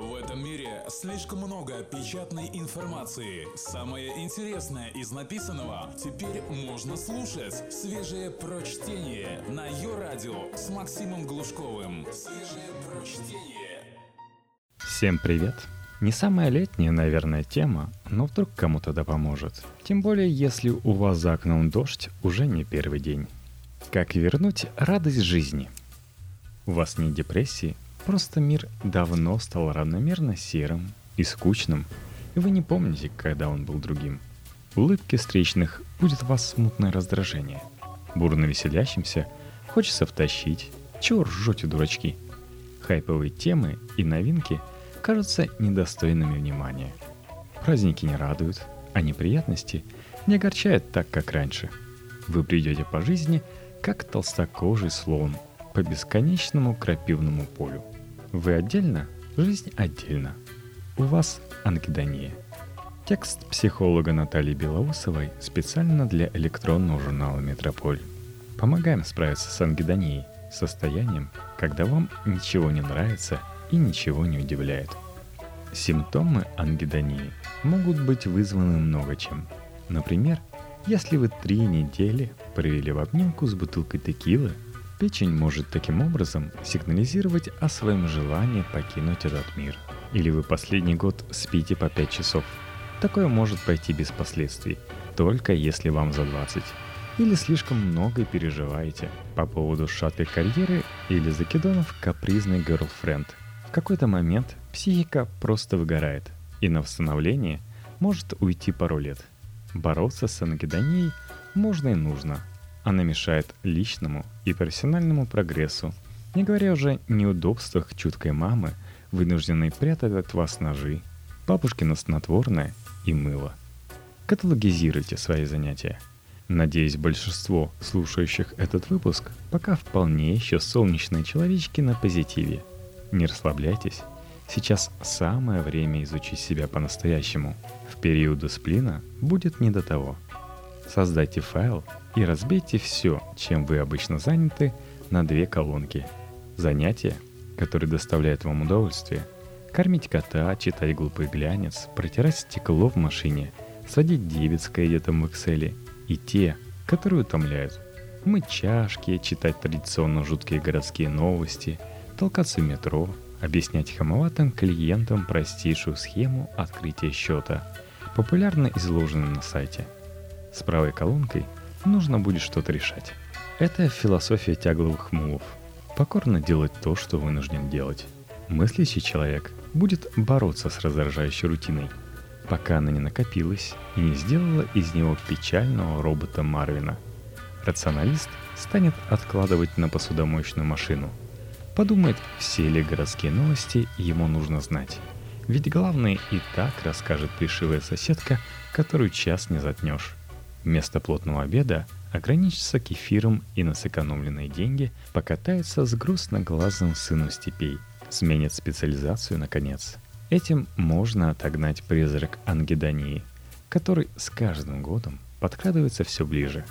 В этом мире слишком много печатной информации. Самое интересное из написанного теперь можно слушать. Свежее прочтение на ее радио с Максимом Глушковым. Свежее прочтение. Всем привет! Не самая летняя, наверное, тема, но вдруг кому-то да поможет. Тем более, если у вас за окном дождь уже не первый день. Как вернуть радость жизни? У вас не депрессии, Просто мир давно стал равномерно серым и скучным, и вы не помните, когда он был другим. Улыбки встречных будет вас смутное раздражение. Бурно веселящимся хочется втащить. Чего ржете, дурачки? Хайповые темы и новинки кажутся недостойными внимания. Праздники не радуют, а неприятности не огорчают так, как раньше. Вы придете по жизни, как толстокожий слон по бесконечному крапивному полю. Вы отдельно, жизнь отдельно. У вас ангидония. Текст психолога Натальи Белоусовой специально для электронного журнала «Метрополь». Помогаем справиться с ангидонией, состоянием, когда вам ничего не нравится и ничего не удивляет. Симптомы ангидонии могут быть вызваны много чем. Например, если вы три недели провели в обнимку с бутылкой текилы – Печень может таким образом сигнализировать о своем желании покинуть этот мир. Или вы последний год спите по 5 часов. Такое может пойти без последствий, только если вам за 20. Или слишком много переживаете по поводу шаткой карьеры или закидонов капризный girlfriend. В какой-то момент психика просто выгорает, и на восстановление может уйти пару лет. Бороться с ангидонией можно и нужно – она мешает личному и профессиональному прогрессу, не говоря уже о неудобствах чуткой мамы, вынужденной прятать от вас ножи, бабушкино снотворное и мыло. Каталогизируйте свои занятия. Надеюсь, большинство слушающих этот выпуск пока вполне еще солнечные человечки на позитиве. Не расслабляйтесь. Сейчас самое время изучить себя по-настоящему. В периоды сплина будет не до того. Создайте файл и разбейте все, чем вы обычно заняты, на две колонки. Занятия, которые доставляют вам удовольствие. Кормить кота, читать глупый глянец, протирать стекло в машине, сводить дебетское где-то в Excel. И те, которые утомляют. Мыть чашки, читать традиционно жуткие городские новости, толкаться в метро, объяснять хамоватым клиентам простейшую схему открытия счета, популярно изложенную на сайте. С правой колонкой – нужно будет что-то решать. Это философия тягловых мулов. Покорно делать то, что вынужден делать. Мыслящий человек будет бороться с раздражающей рутиной, пока она не накопилась и не сделала из него печального робота Марвина. Рационалист станет откладывать на посудомоечную машину. Подумает, все ли городские новости ему нужно знать. Ведь главное и так расскажет плешивая соседка, которую час не затнешь. Вместо плотного обеда ограничится кефиром и на сэкономленные деньги покатается с грустно-глазым сыном степей. Сменит специализацию, наконец. Этим можно отогнать призрак ангидонии, который с каждым годом подкрадывается все ближе.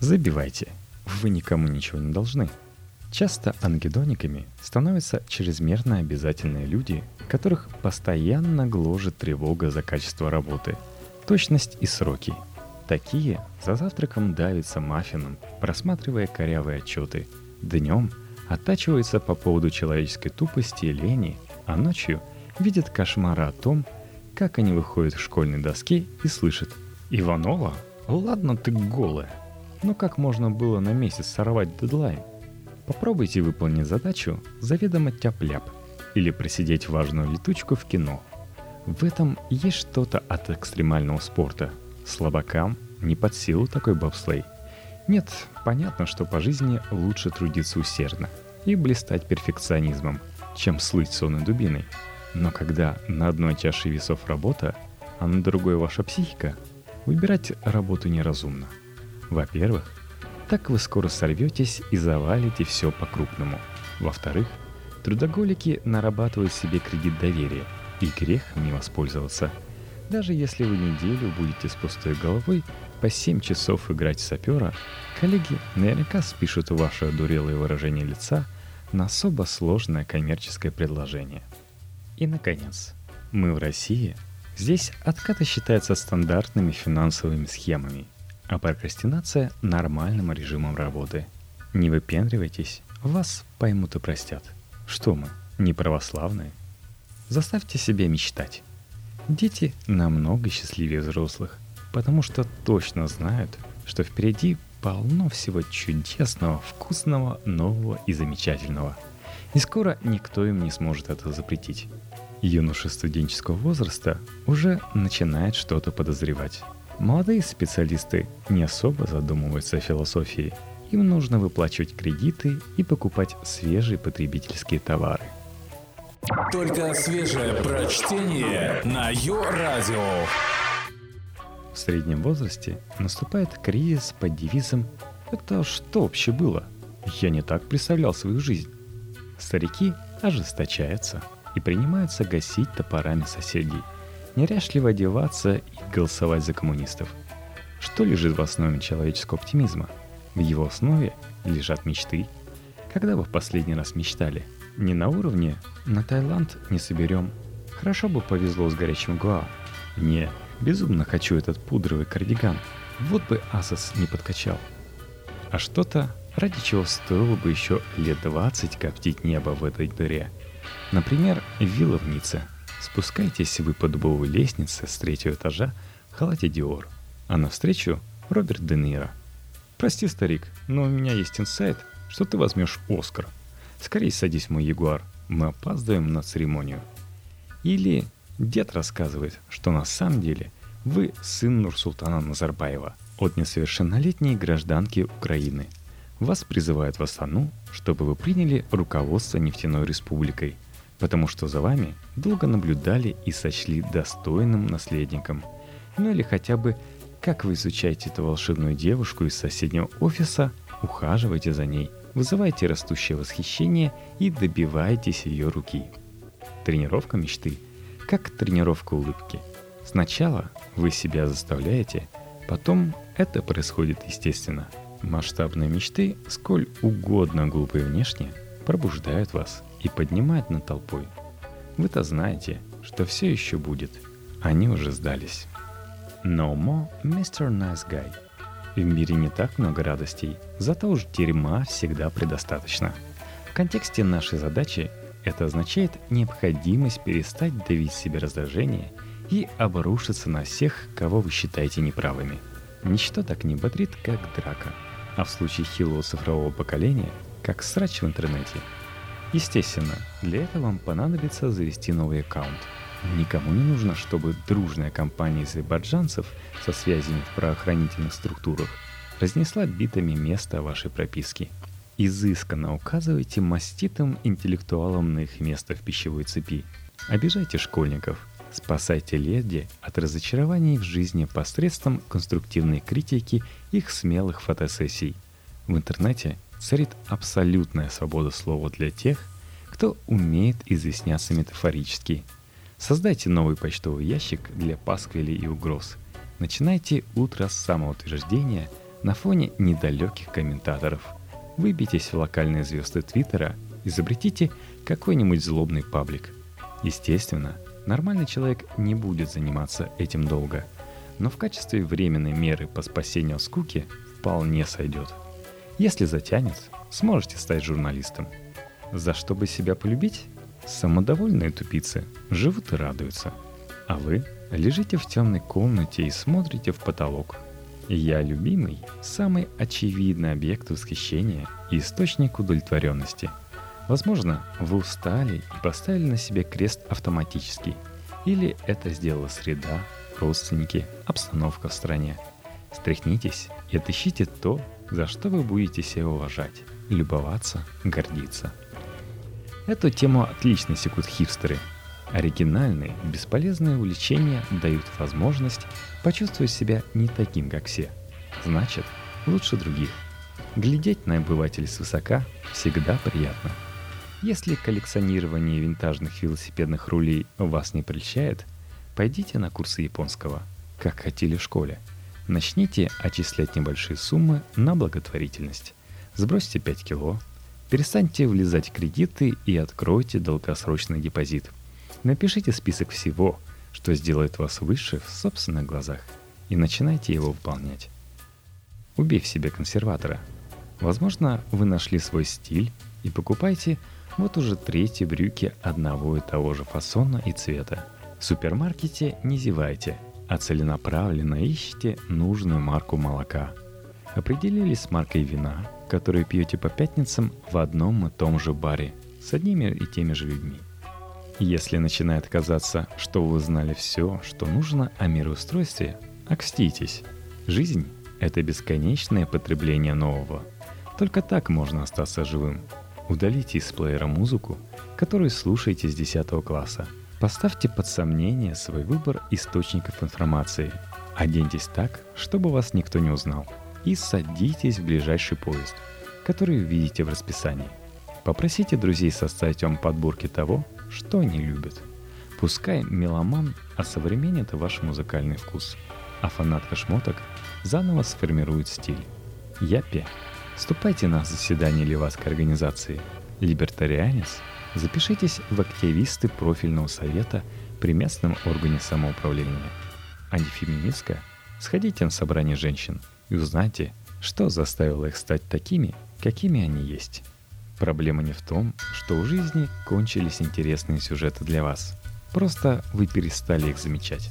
Забивайте. Вы никому ничего не должны. Часто ангидониками становятся чрезмерно обязательные люди, которых постоянно гложет тревога за качество работы, точность и сроки – Такие за завтраком давятся маффином, просматривая корявые отчеты. Днем оттачиваются по поводу человеческой тупости и лени, а ночью видят кошмары о том, как они выходят к школьной доске и слышат «Иванова? Ладно ты голая, но как можно было на месяц сорвать дедлайн? Попробуйте выполнить задачу заведомо тяп-ляп или просидеть важную летучку в кино. В этом есть что-то от экстремального спорта – Слабакам не под силу такой бобслей. Нет, понятно, что по жизни лучше трудиться усердно и блистать перфекционизмом, чем слыть сонной дубиной. Но когда на одной чаше весов работа, а на другой ваша психика, выбирать работу неразумно. Во-первых, так вы скоро сорветесь и завалите все по-крупному. Во-вторых, трудоголики нарабатывают себе кредит доверия, и грех не воспользоваться – даже если вы неделю будете с пустой головой по 7 часов играть сапера, коллеги наверняка спишут ваше одурелое выражение лица на особо сложное коммерческое предложение. И, наконец, мы в России. Здесь откаты считаются стандартными финансовыми схемами, а прокрастинация – нормальным режимом работы. Не выпендривайтесь, вас поймут и простят. Что мы, не православные? Заставьте себя мечтать. Дети намного счастливее взрослых, потому что точно знают, что впереди полно всего чудесного, вкусного, нового и замечательного. И скоро никто им не сможет это запретить. Юноши студенческого возраста уже начинает что-то подозревать. Молодые специалисты не особо задумываются о философии. Им нужно выплачивать кредиты и покупать свежие потребительские товары. Только свежее прочтение на Йо-Радио. В среднем возрасте наступает кризис под девизом «Это что вообще было? Я не так представлял свою жизнь». Старики ожесточаются и принимаются гасить топорами соседей, неряшливо одеваться и голосовать за коммунистов. Что лежит в основе человеческого оптимизма? В его основе лежат мечты. Когда вы в последний раз мечтали – не на уровне «на Таиланд не соберем». Хорошо бы повезло с горячим гуа. Не, безумно хочу этот пудровый кардиган. Вот бы Асос не подкачал. А что-то, ради чего стоило бы еще лет 20 коптить небо в этой дыре. Например, вилла в Ницце. Спускайтесь вы по дубовой лестнице с третьего этажа в халате Диор. А навстречу Роберт Де Ниро. Прости, старик, но у меня есть инсайт, что ты возьмешь Оскар – Скорее садись, мой ягуар, мы опаздываем на церемонию. Или дед рассказывает, что на самом деле вы сын Нурсултана Назарбаева от несовершеннолетней гражданки Украины. Вас призывают в Астану, чтобы вы приняли руководство нефтяной республикой, потому что за вами долго наблюдали и сочли достойным наследником. Ну или хотя бы, как вы изучаете эту волшебную девушку из соседнего офиса, ухаживайте за ней – вызывайте растущее восхищение и добивайтесь ее руки. Тренировка мечты, как тренировка улыбки. Сначала вы себя заставляете, потом это происходит естественно. Масштабные мечты, сколь угодно глупые внешне, пробуждают вас и поднимают над толпой. Вы-то знаете, что все еще будет. Они уже сдались. No more Mr. Nice Guy – в мире не так много радостей, зато уж дерьма всегда предостаточно. В контексте нашей задачи это означает необходимость перестать давить себе раздражение и обрушиться на всех, кого вы считаете неправыми. Ничто так не бодрит, как драка, а в случае хилого цифрового поколения, как срач в интернете. Естественно, для этого вам понадобится завести новый аккаунт – Никому не нужно, чтобы дружная компания азербайджанцев со связями в правоохранительных структурах разнесла битами место вашей прописки. Изысканно указывайте маститым интеллектуалам на их место в пищевой цепи. Обижайте школьников. Спасайте леди от разочарований в жизни посредством конструктивной критики их смелых фотосессий. В интернете царит абсолютная свобода слова для тех, кто умеет изъясняться метафорически – Создайте новый почтовый ящик для пасквилей и угроз. Начинайте утро с самоутверждения на фоне недалеких комментаторов. Выбейтесь в локальные звезды Твиттера, изобретите какой-нибудь злобный паблик. Естественно, нормальный человек не будет заниматься этим долго, но в качестве временной меры по спасению скуки вполне сойдет. Если затянет, сможете стать журналистом. За что бы себя полюбить? Самодовольные тупицы живут и радуются. А вы лежите в темной комнате и смотрите в потолок. Я любимый, самый очевидный объект восхищения и источник удовлетворенности. Возможно, вы устали и поставили на себе крест автоматически. Или это сделала среда, родственники, обстановка в стране. Стряхнитесь и отыщите то, за что вы будете себя уважать, любоваться, гордиться – Эту тему отлично секут хипстеры. Оригинальные, бесполезные увлечения дают возможность почувствовать себя не таким, как все. Значит, лучше других. Глядеть на обывателей свысока всегда приятно. Если коллекционирование винтажных велосипедных рулей вас не прельщает, пойдите на курсы японского, как хотели в школе. Начните отчислять небольшие суммы на благотворительность. Сбросьте 5 кило, Перестаньте влезать в кредиты и откройте долгосрочный депозит. Напишите список всего, что сделает вас выше в собственных глазах, и начинайте его выполнять. Убей в себе консерватора. Возможно, вы нашли свой стиль и покупаете вот уже третьи брюки одного и того же фасона и цвета. В супермаркете не зевайте, а целенаправленно ищите нужную марку молока. Определились с маркой вина, которую пьете по пятницам в одном и том же баре с одними и теми же людьми. Если начинает казаться, что вы знали все, что нужно о мироустройстве, окститесь. Жизнь — это бесконечное потребление нового. Только так можно остаться живым — Удалите из плеера музыку, которую слушаете с 10 класса. Поставьте под сомнение свой выбор источников информации. Оденьтесь так, чтобы вас никто не узнал. И садитесь в ближайший поезд, который увидите в расписании. Попросите друзей составить вам подборки того, что они любят. Пускай меломан осовременит ваш музыкальный вкус, а фанатка шмоток заново сформирует стиль. Япи Вступайте на заседание Ливадской организации «Либертарианец», запишитесь в активисты профильного совета при местном органе самоуправления. Антифеминистка, сходите на собрание женщин и узнайте, что заставило их стать такими, какими они есть. Проблема не в том, что у жизни кончились интересные сюжеты для вас. Просто вы перестали их замечать.